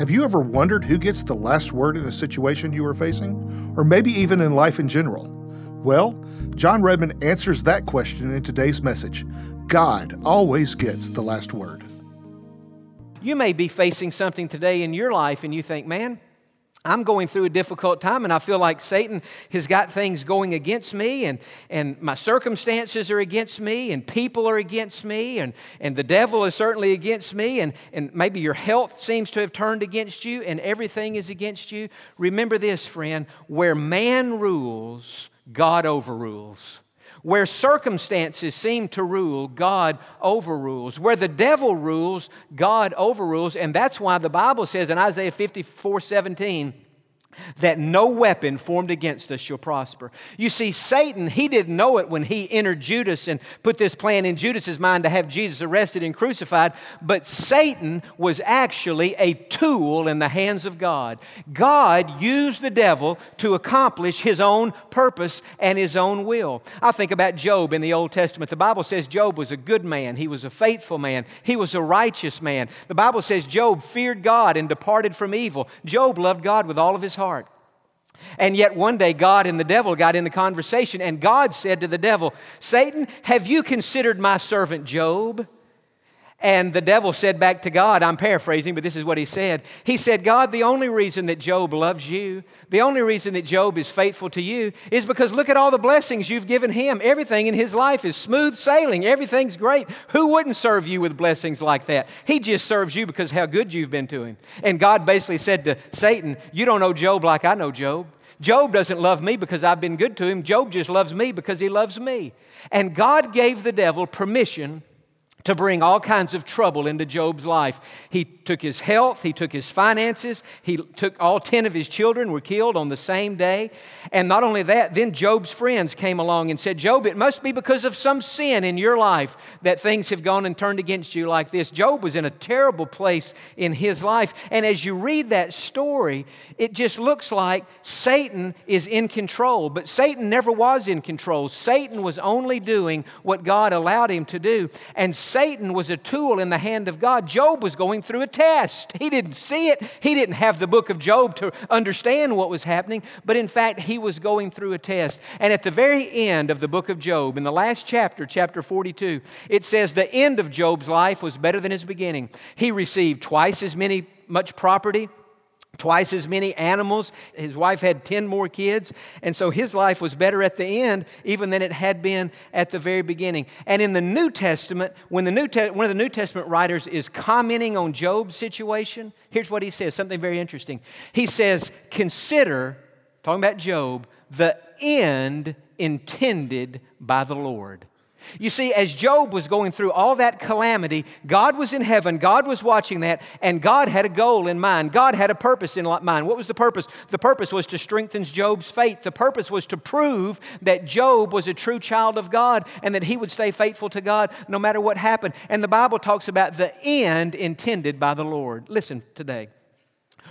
Have you ever wondered who gets the last word in a situation you are facing, or maybe even in life in general? Well, Jon Redmond answers that question in today's message. God always gets the last word. You may be facing something today in your life and you think, man, I'm going through a difficult time and I feel like Satan has got things going against me and, and my circumstances are against me and people are against me and, and the devil is certainly against me and, and maybe your health seems to have turned against you and everything is against you. Remember this, friend where man rules, God overrules. Where circumstances seem to rule, God overrules. Where the devil rules, God overrules. And that's why the Bible says in Isaiah 54 17, that no weapon formed against us shall prosper. You see, Satan, he didn't know it when he entered Judas and put this plan in Judas's mind to have Jesus arrested and crucified, but Satan was actually a tool in the hands of God. God used the devil to accomplish his own purpose and his own will. I think about Job in the Old Testament. The Bible says Job was a good man, he was a faithful man, he was a righteous man. The Bible says Job feared God and departed from evil. Job loved God with all of his heart. And yet, one day, God and the devil got in the conversation, and God said to the devil, Satan, have you considered my servant Job? And the devil said back to God, I'm paraphrasing, but this is what he said. He said, God, the only reason that Job loves you, the only reason that Job is faithful to you, is because look at all the blessings you've given him. Everything in his life is smooth sailing, everything's great. Who wouldn't serve you with blessings like that? He just serves you because how good you've been to him. And God basically said to Satan, You don't know Job like I know Job. Job doesn't love me because I've been good to him. Job just loves me because he loves me. And God gave the devil permission to bring all kinds of trouble into Job's life. He took his health, he took his finances, he took all 10 of his children were killed on the same day. And not only that, then Job's friends came along and said, "Job, it must be because of some sin in your life that things have gone and turned against you like this." Job was in a terrible place in his life. And as you read that story, it just looks like Satan is in control, but Satan never was in control. Satan was only doing what God allowed him to do. And Satan was a tool in the hand of God. Job was going through a test. He didn't see it, he didn't have the book of Job to understand what was happening, but in fact, he was going through a test. And at the very end of the book of Job, in the last chapter, chapter 42, it says the end of Job's life was better than his beginning. He received twice as many much property twice as many animals. His wife had 10 more kids. And so his life was better at the end even than it had been at the very beginning. And in the New Testament, when the New Te- one of the New Testament writers is commenting on Job's situation, here's what he says something very interesting. He says, Consider, talking about Job, the end intended by the Lord. You see, as Job was going through all that calamity, God was in heaven, God was watching that, and God had a goal in mind. God had a purpose in mind. What was the purpose? The purpose was to strengthen Job's faith. The purpose was to prove that Job was a true child of God and that he would stay faithful to God no matter what happened. And the Bible talks about the end intended by the Lord. Listen today.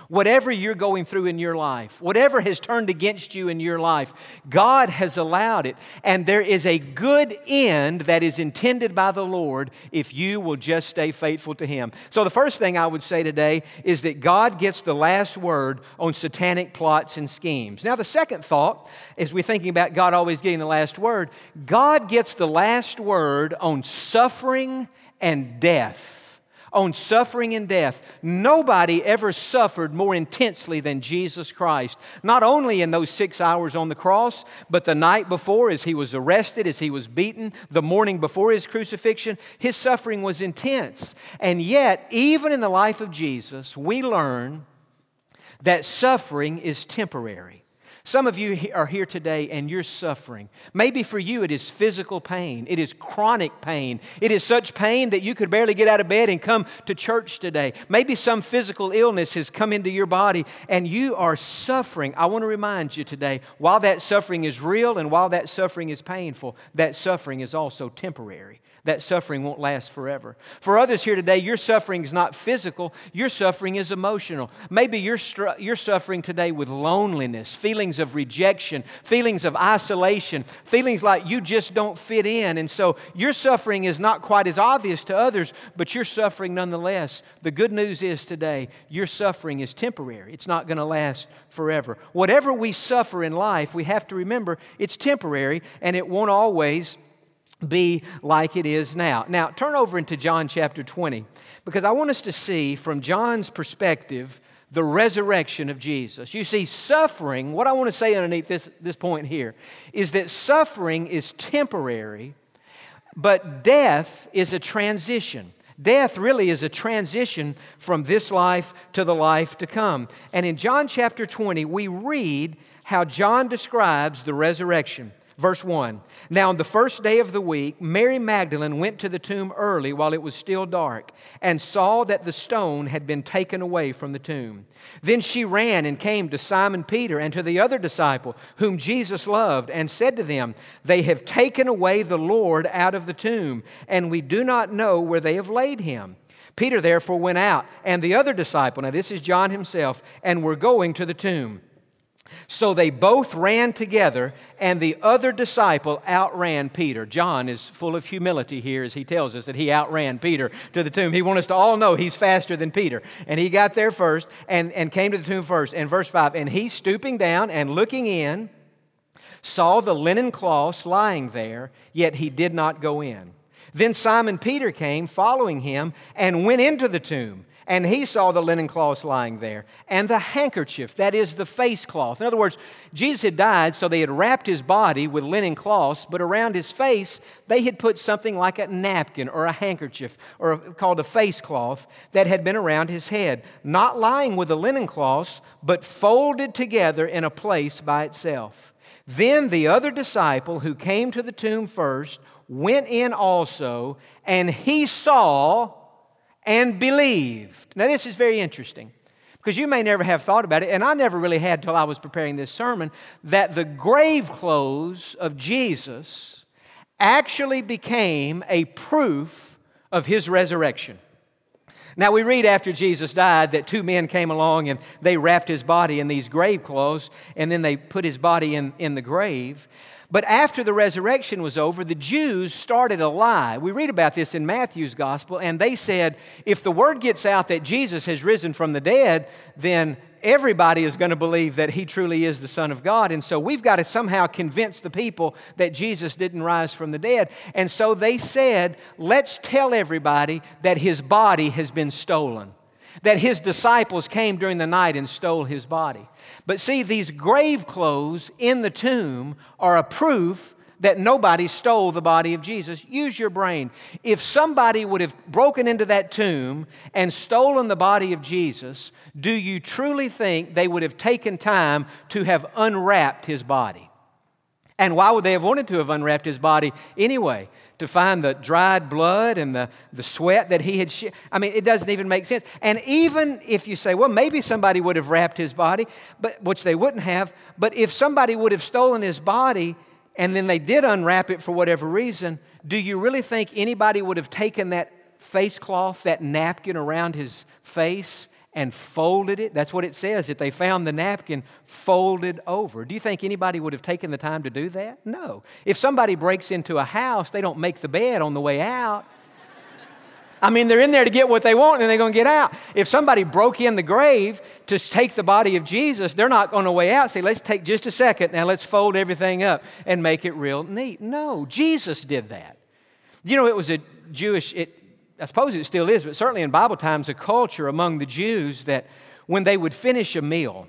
Whatever you're going through in your life, whatever has turned against you in your life, God has allowed it. And there is a good end that is intended by the Lord if you will just stay faithful to Him. So, the first thing I would say today is that God gets the last word on satanic plots and schemes. Now, the second thought, as we're thinking about God always getting the last word, God gets the last word on suffering and death on suffering and death. Nobody ever suffered more intensely than Jesus Christ. Not only in those six hours on the cross, but the night before, as he was arrested, as he was beaten, the morning before his crucifixion, his suffering was intense. And yet, even in the life of Jesus, we learn that suffering is temporary. Some of you are here today and you're suffering. Maybe for you it is physical pain, it is chronic pain. It is such pain that you could barely get out of bed and come to church today. Maybe some physical illness has come into your body and you are suffering. I want to remind you today while that suffering is real and while that suffering is painful, that suffering is also temporary that suffering won't last forever. For others here today, your suffering is not physical, your suffering is emotional. Maybe you're, str- you're suffering today with loneliness, feelings of rejection, feelings of isolation, feelings like you just don't fit in. And so your suffering is not quite as obvious to others, but you're suffering nonetheless. The good news is today, your suffering is temporary, it's not going to last forever. Whatever we suffer in life, we have to remember it's temporary and it won't always be like it is now. Now, turn over into John chapter 20 because I want us to see from John's perspective the resurrection of Jesus. You see, suffering, what I want to say underneath this, this point here is that suffering is temporary, but death is a transition. Death really is a transition from this life to the life to come. And in John chapter 20, we read how John describes the resurrection. Verse 1 Now, on the first day of the week, Mary Magdalene went to the tomb early while it was still dark and saw that the stone had been taken away from the tomb. Then she ran and came to Simon Peter and to the other disciple whom Jesus loved and said to them, They have taken away the Lord out of the tomb, and we do not know where they have laid him. Peter therefore went out, and the other disciple, now this is John himself, and were going to the tomb. So they both ran together, and the other disciple outran Peter. John is full of humility here as he tells us that he outran Peter to the tomb. He wants us to all know he's faster than Peter. And he got there first and, and came to the tomb first. And verse 5 And he, stooping down and looking in, saw the linen cloths lying there, yet he did not go in. Then Simon Peter came, following him, and went into the tomb and he saw the linen cloths lying there and the handkerchief, that is the face cloth. In other words, Jesus had died, so they had wrapped his body with linen cloths, but around his face, they had put something like a napkin or a handkerchief, or a, called a face cloth, that had been around his head, not lying with the linen cloths, but folded together in a place by itself. Then the other disciple who came to the tomb first went in also, and he saw and believed. Now, this is very interesting because you may never have thought about it, and I never really had till I was preparing this sermon, that the grave clothes of Jesus actually became a proof of his resurrection. Now, we read after Jesus died that two men came along and they wrapped his body in these grave clothes, and then they put his body in, in the grave. But after the resurrection was over, the Jews started a lie. We read about this in Matthew's gospel, and they said, if the word gets out that Jesus has risen from the dead, then everybody is going to believe that he truly is the Son of God. And so we've got to somehow convince the people that Jesus didn't rise from the dead. And so they said, let's tell everybody that his body has been stolen that his disciples came during the night and stole his body. But see, these grave clothes in the tomb are a proof that nobody stole the body of Jesus. Use your brain. If somebody would have broken into that tomb and stolen the body of Jesus, do you truly think they would have taken time to have unwrapped his body? And why would they have wanted to have unwrapped his body anyway? To find the dried blood and the, the sweat that he had. Sh- I mean, it doesn't even make sense. And even if you say, well, maybe somebody would have wrapped his body, but, which they wouldn't have, but if somebody would have stolen his body and then they did unwrap it for whatever reason, do you really think anybody would have taken that face cloth, that napkin around his face, and folded it. That's what it says, that they found the napkin folded over. Do you think anybody would have taken the time to do that? No. If somebody breaks into a house, they don't make the bed on the way out. I mean, they're in there to get what they want and they're going to get out. If somebody broke in the grave to take the body of Jesus, they're not going to way out. Say, let's take just a second. Now let's fold everything up and make it real neat. No, Jesus did that. You know, it was a Jewish, it, I suppose it still is, but certainly in Bible times, a culture among the Jews that when they would finish a meal,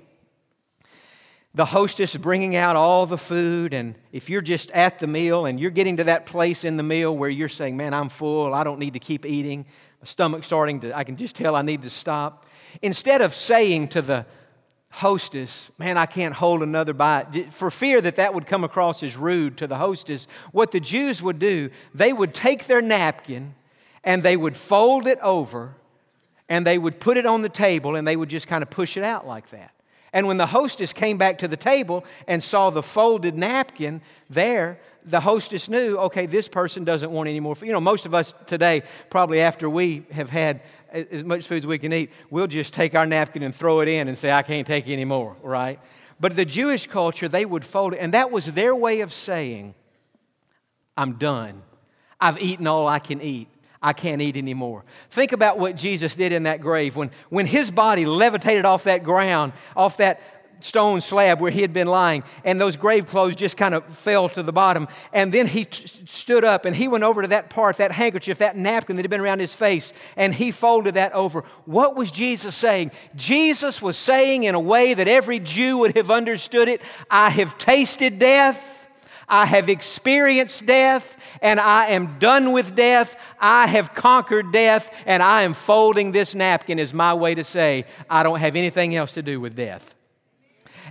the hostess bringing out all the food, and if you're just at the meal and you're getting to that place in the meal where you're saying, Man, I'm full, I don't need to keep eating, my stomach's starting to, I can just tell I need to stop. Instead of saying to the hostess, man, I can't hold another bite. For fear that that would come across as rude to the hostess, what the Jews would do, they would take their napkin and they would fold it over and they would put it on the table and they would just kind of push it out like that. And when the hostess came back to the table and saw the folded napkin there, the hostess knew, okay, this person doesn't want any more. food. You know, most of us today, probably after we have had as much food as we can eat, we'll just take our napkin and throw it in and say, I can't take any more, right? But the Jewish culture, they would fold it, and that was their way of saying, I'm done. I've eaten all I can eat. I can't eat anymore. Think about what Jesus did in that grave. When, when his body levitated off that ground, off that stone slab where he had been lying, and those grave clothes just kind of fell to the bottom. And then he t- stood up and he went over to that part, that handkerchief, that napkin that had been around his face, and he folded that over. What was Jesus saying? Jesus was saying in a way that every Jew would have understood it I have tasted death. I have experienced death and I am done with death. I have conquered death and I am folding this napkin as my way to say, I don't have anything else to do with death.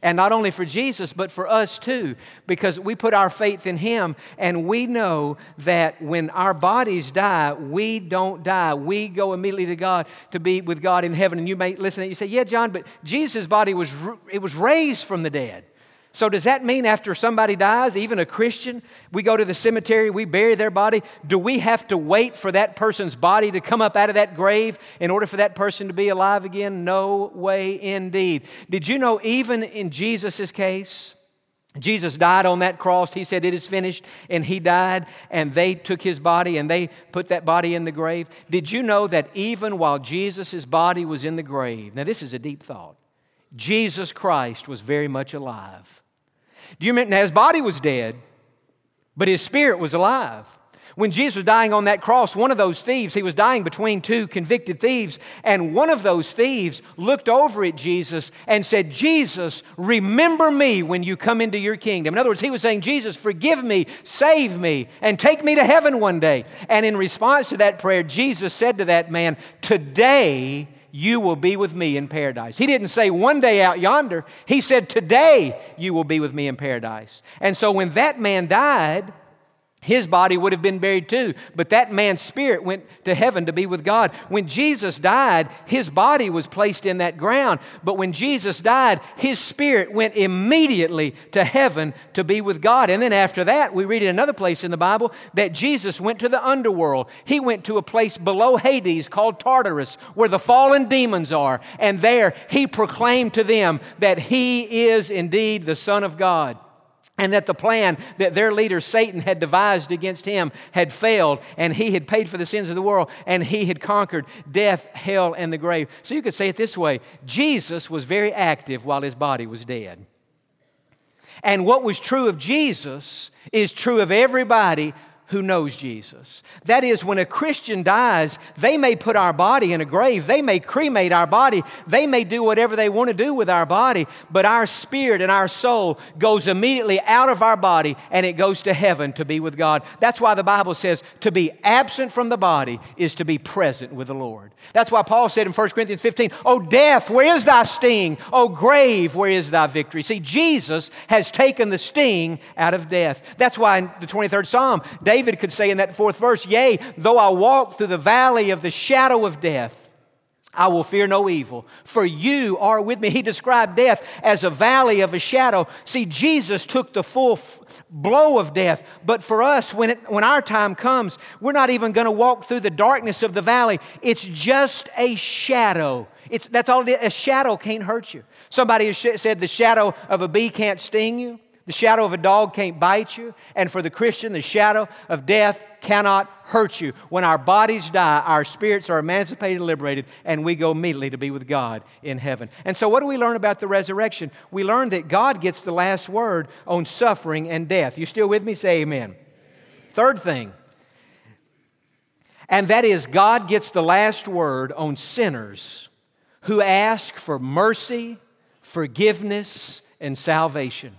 And not only for Jesus, but for us too, because we put our faith in Him and we know that when our bodies die, we don't die. We go immediately to God to be with God in heaven. And you may listen and you say, Yeah, Jon, but Jesus' body was, it was raised from the dead. So, does that mean after somebody dies, even a Christian, we go to the cemetery, we bury their body? Do we have to wait for that person's body to come up out of that grave in order for that person to be alive again? No way indeed. Did you know, even in Jesus' case, Jesus died on that cross. He said, It is finished. And he died, and they took his body and they put that body in the grave. Did you know that even while Jesus' body was in the grave, now this is a deep thought, Jesus Christ was very much alive. Do you remember? Now, his body was dead, but his spirit was alive. When Jesus was dying on that cross, one of those thieves, he was dying between two convicted thieves, and one of those thieves looked over at Jesus and said, Jesus, remember me when you come into your kingdom. In other words, he was saying, Jesus, forgive me, save me, and take me to heaven one day. And in response to that prayer, Jesus said to that man, Today, you will be with me in paradise. He didn't say one day out yonder. He said, Today you will be with me in paradise. And so when that man died, his body would have been buried too, but that man's spirit went to heaven to be with God. When Jesus died, his body was placed in that ground, but when Jesus died, his spirit went immediately to heaven to be with God. And then after that, we read in another place in the Bible that Jesus went to the underworld. He went to a place below Hades called Tartarus, where the fallen demons are, and there he proclaimed to them that he is indeed the Son of God and that the plan that their leader Satan had devised against him had failed, and he had paid for the sins of the world, and he had conquered death, hell, and the grave. So you could say it this way Jesus was very active while his body was dead. And what was true of Jesus is true of everybody who knows Jesus. That is, when a Christian dies, they may put our body in a grave, they may cremate our body, they may do whatever they want to do with our body, but our spirit and our soul goes immediately out of our body and it goes to heaven to be with God. That's why the Bible says to be absent from the body is to be present with the Lord. That's why Paul said in 1 Corinthians 15, Oh, death, where is thy sting? Oh, grave, where is thy victory? See, Jesus has taken the sting out of death. That's why in the 23rd Psalm, David David could say in that fourth verse, Yea, though I walk through the valley of the shadow of death, I will fear no evil, for you are with me. He described death as a valley of a shadow. See, Jesus took the full f- blow of death, but for us, when, it, when our time comes, we're not even going to walk through the darkness of the valley. It's just a shadow. It's, that's all. A shadow can't hurt you. Somebody has said the shadow of a bee can't sting you. The shadow of a dog can't bite you. And for the Christian, the shadow of death cannot hurt you. When our bodies die, our spirits are emancipated liberated, and we go immediately to be with God in heaven. And so, what do we learn about the resurrection? We learn that God gets the last word on suffering and death. You still with me? Say amen. Third thing, and that is God gets the last word on sinners who ask for mercy, forgiveness, and salvation.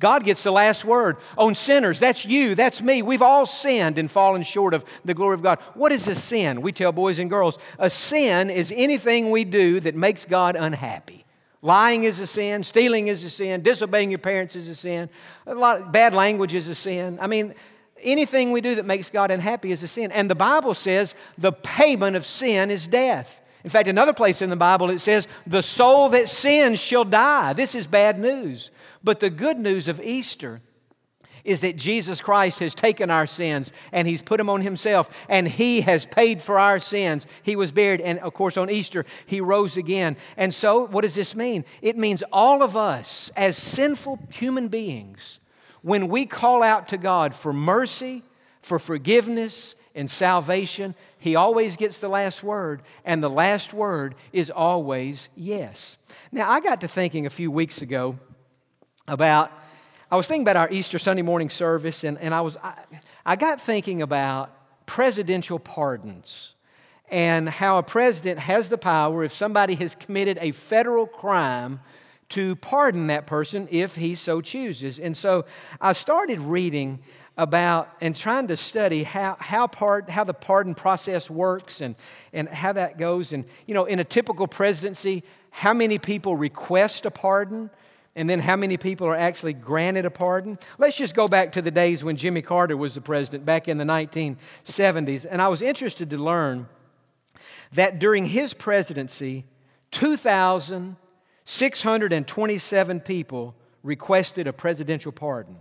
God gets the last word on sinners. That's you, that's me. We've all sinned and fallen short of the glory of God. What is a sin? We tell boys and girls a sin is anything we do that makes God unhappy. Lying is a sin, stealing is a sin, disobeying your parents is a sin, a lot bad language is a sin. I mean, anything we do that makes God unhappy is a sin. And the Bible says the payment of sin is death. In fact, another place in the Bible it says, the soul that sins shall die. This is bad news. But the good news of Easter is that Jesus Christ has taken our sins and He's put them on Himself and He has paid for our sins. He was buried, and of course, on Easter, He rose again. And so, what does this mean? It means all of us, as sinful human beings, when we call out to God for mercy, for forgiveness, and salvation, He always gets the last word, and the last word is always yes. Now, I got to thinking a few weeks ago about I was thinking about our Easter Sunday morning service, and, and I, was, I, I got thinking about presidential pardons and how a president has the power, if somebody has committed a federal crime, to pardon that person if he so chooses. And so I started reading about and trying to study how, how, part, how the pardon process works and, and how that goes. And, you know, in a typical presidency, how many people request a pardon? And then how many people are actually granted a pardon. Let's just go back to the days when Jimmy Carter was the president back in the 1970s. And I was interested to learn that during his presidency, 2,627 people requested a presidential pardon.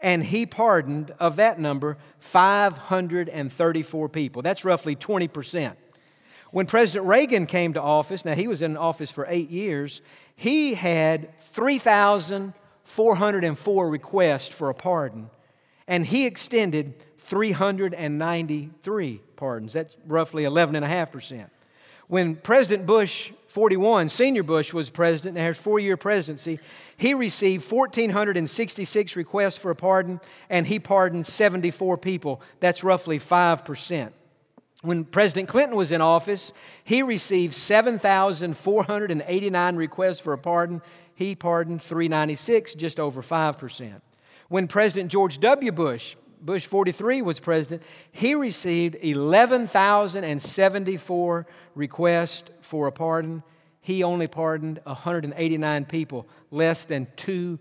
And he pardoned, of that number, 534 people. That's roughly 20%. When President Reagan came to office, now he was in office for eight years, he had 3,404 requests for a pardon, and he extended 393 pardons. That's roughly 11.5%. When President Bush 41, Senior Bush was president and has four year presidency, he received 1,466 requests for a pardon, and he pardoned 74 people. That's roughly 5% when President Clinton was in office, he received 7,489 requests for a pardon. He pardoned 396, just over 5%. When President George W. Bush, Bush 43 was president, he received 11,074 requests for a pardon. He only pardoned 189 people, less than 2%.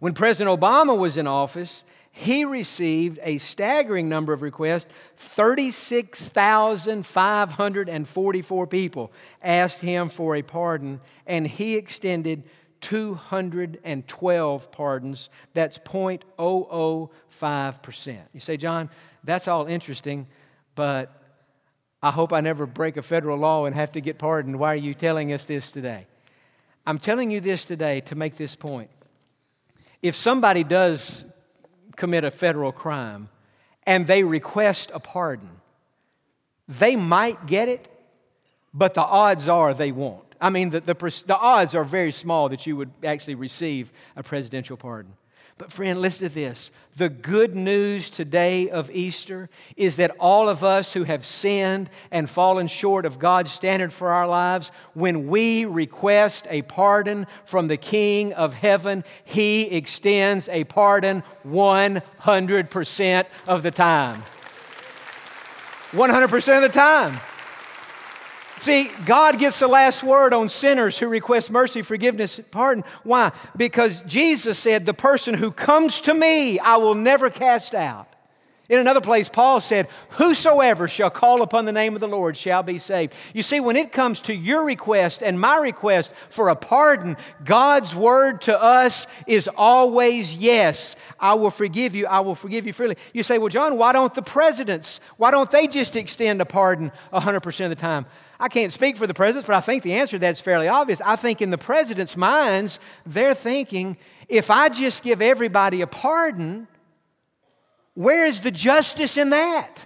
When President Obama was in office, he received a staggering number of requests 36,544 people asked him for a pardon, and he extended 212 pardons. That's 0.005%. You say, Jon, that's all interesting, but I hope I never break a federal law and have to get pardoned. Why are you telling us this today? I'm telling you this today to make this point. If somebody does commit a federal crime and they request a pardon, they might get it, but the odds are they won't. I mean, the, the, the odds are very small that you would actually receive a presidential pardon. But, friend, listen to this. The good news today of Easter is that all of us who have sinned and fallen short of God's standard for our lives, when we request a pardon from the King of heaven, He extends a pardon 100% of the time. 100% of the time. See, God gets the last word on sinners who request mercy, forgiveness, pardon. Why? Because Jesus said, The person who comes to me, I will never cast out. In another place, Paul said, Whosoever shall call upon the name of the Lord shall be saved. You see, when it comes to your request and my request for a pardon, God's word to us is always yes. I will forgive you. I will forgive you freely. You say, Well, Jon, why don't the presidents, why don't they just extend a pardon 100% of the time? I can't speak for the presidents, but I think the answer to that's fairly obvious. I think in the president's minds, they're thinking, if I just give everybody a pardon, where is the justice in that?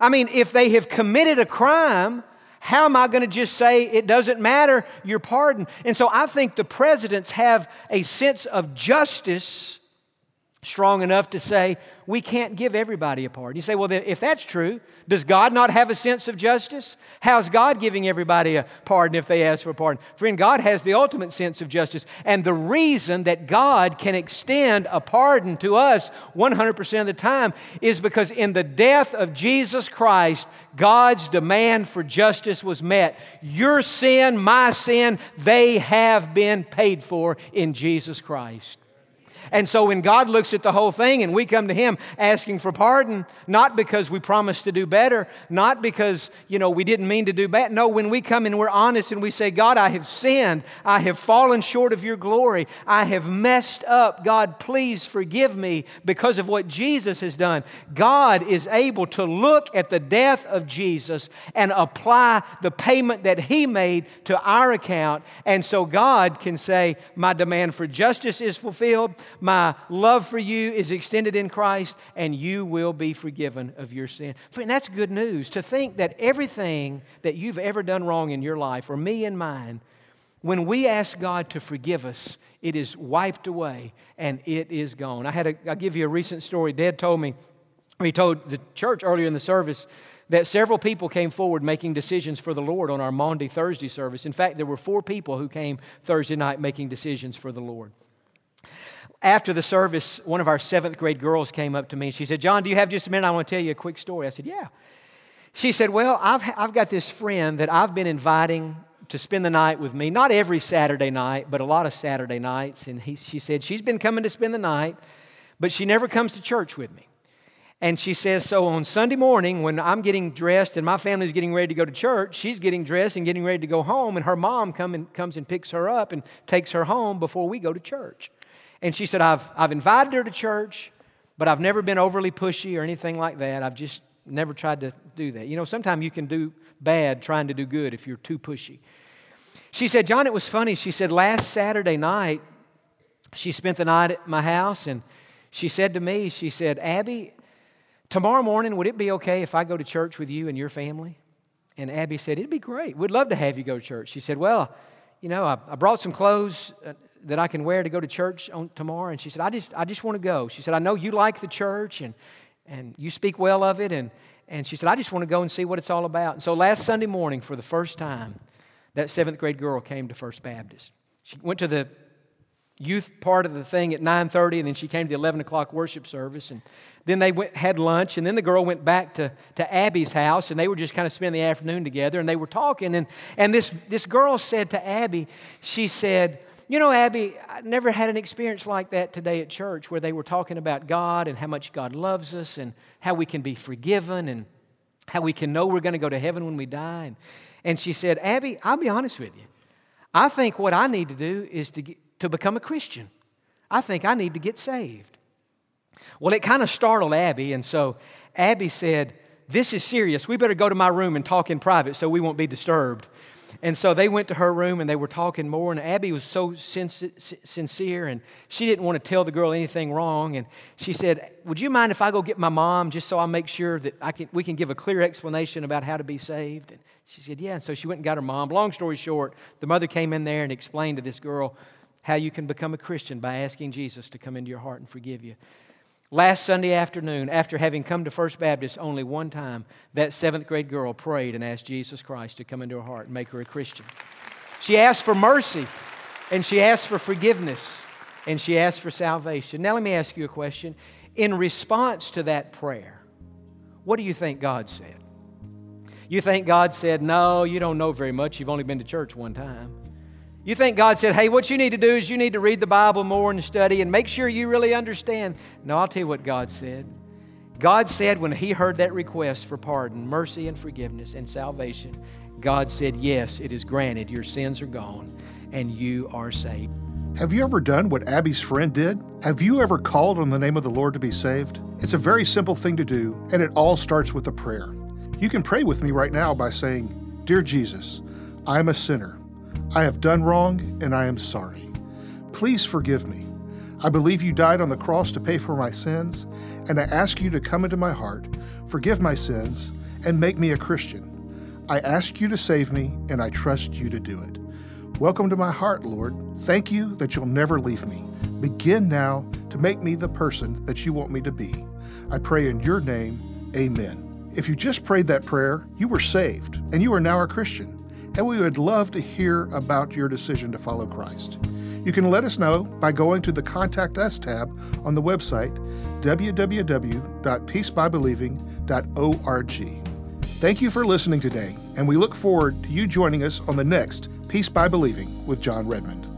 I mean, if they have committed a crime, how am I going to just say it doesn't matter, you're pardoned? And so I think the presidents have a sense of justice strong enough to say we can't give everybody a pardon. You say, well, if that's true, does God not have a sense of justice? How's God giving everybody a pardon if they ask for a pardon? Friend, God has the ultimate sense of justice. And the reason that God can extend a pardon to us 100% of the time is because in the death of Jesus Christ, God's demand for justice was met. Your sin, my sin, they have been paid for in Jesus Christ. And so when God looks at the whole thing and we come to Him asking for pardon, not because we promised to do better, not because, you know, we didn't mean to do bad. No, when we come and we're honest and we say, God, I have sinned. I have fallen short of your glory. I have messed up. God, please forgive me because of what Jesus has done. God is able to look at the death of Jesus and apply the payment that He made to our account. And so God can say, My demand for justice is fulfilled. My love for you is extended in Christ, and you will be forgiven of your sin. Friend, that's good news to think that everything that you've ever done wrong in your life, or me and mine, when we ask God to forgive us, it is wiped away and it is gone. I had a, I'll give you a recent story. Dad told me, he told the church earlier in the service, that several people came forward making decisions for the Lord on our Maundy Thursday service. In fact, there were four people who came Thursday night making decisions for the Lord after the service, one of our seventh grade girls came up to me and she said, Jon, do you have just a minute? I want to tell you a quick story. I said, Yeah. She said, Well, I've, I've got this friend that I've been inviting to spend the night with me, not every Saturday night, but a lot of Saturday nights. And he, she said, She's been coming to spend the night, but she never comes to church with me. And she says, So on Sunday morning, when I'm getting dressed and my family's getting ready to go to church, she's getting dressed and getting ready to go home, and her mom come and, comes and picks her up and takes her home before we go to church. And she said, I've, I've invited her to church, but I've never been overly pushy or anything like that. I've just never tried to do that. You know, sometimes you can do bad trying to do good if you're too pushy. She said, Jon, it was funny. She said, last Saturday night, she spent the night at my house, and she said to me, She said, Abby, tomorrow morning, would it be okay if I go to church with you and your family? And Abby said, It'd be great. We'd love to have you go to church. She said, Well, you know, I, I brought some clothes uh, that I can wear to go to church on tomorrow? And she said, I just, I just want to go. She said, I know you like the church and, and you speak well of it. And, and she said, I just want to go and see what it's all about. And so last Sunday morning, for the first time, that seventh grade girl came to First Baptist. She went to the youth part of the thing at 9.30 and then she came to the 11 o'clock worship service and then they went, had lunch and then the girl went back to, to abby's house and they were just kind of spending the afternoon together and they were talking and, and this, this girl said to abby she said you know, Abby, I never had an experience like that today at church where they were talking about God and how much God loves us and how we can be forgiven and how we can know we're going to go to heaven when we die. And, and she said, Abby, I'll be honest with you. I think what I need to do is to, get, to become a Christian. I think I need to get saved. Well, it kind of startled Abby, and so Abby said, This is serious. We better go to my room and talk in private so we won't be disturbed. And so they went to her room and they were talking more. And Abby was so sincere and she didn't want to tell the girl anything wrong. And she said, Would you mind if I go get my mom just so I make sure that I can, we can give a clear explanation about how to be saved? And she said, Yeah. And so she went and got her mom. Long story short, the mother came in there and explained to this girl how you can become a Christian by asking Jesus to come into your heart and forgive you. Last Sunday afternoon, after having come to First Baptist only one time, that seventh grade girl prayed and asked Jesus Christ to come into her heart and make her a Christian. She asked for mercy, and she asked for forgiveness, and she asked for salvation. Now, let me ask you a question. In response to that prayer, what do you think God said? You think God said, No, you don't know very much. You've only been to church one time. You think God said, hey, what you need to do is you need to read the Bible more and study and make sure you really understand. No, I'll tell you what God said. God said when He heard that request for pardon, mercy, and forgiveness and salvation, God said, Yes, it is granted. Your sins are gone and you are saved. Have you ever done what Abby's friend did? Have you ever called on the name of the Lord to be saved? It's a very simple thing to do, and it all starts with a prayer. You can pray with me right now by saying, Dear Jesus, I am a sinner. I have done wrong and I am sorry. Please forgive me. I believe you died on the cross to pay for my sins, and I ask you to come into my heart, forgive my sins, and make me a Christian. I ask you to save me, and I trust you to do it. Welcome to my heart, Lord. Thank you that you'll never leave me. Begin now to make me the person that you want me to be. I pray in your name, amen. If you just prayed that prayer, you were saved and you are now a Christian. And we would love to hear about your decision to follow Christ. You can let us know by going to the Contact Us tab on the website www.peacebybelieving.org. Thank you for listening today, and we look forward to you joining us on the next Peace by Believing with Jon Redmond.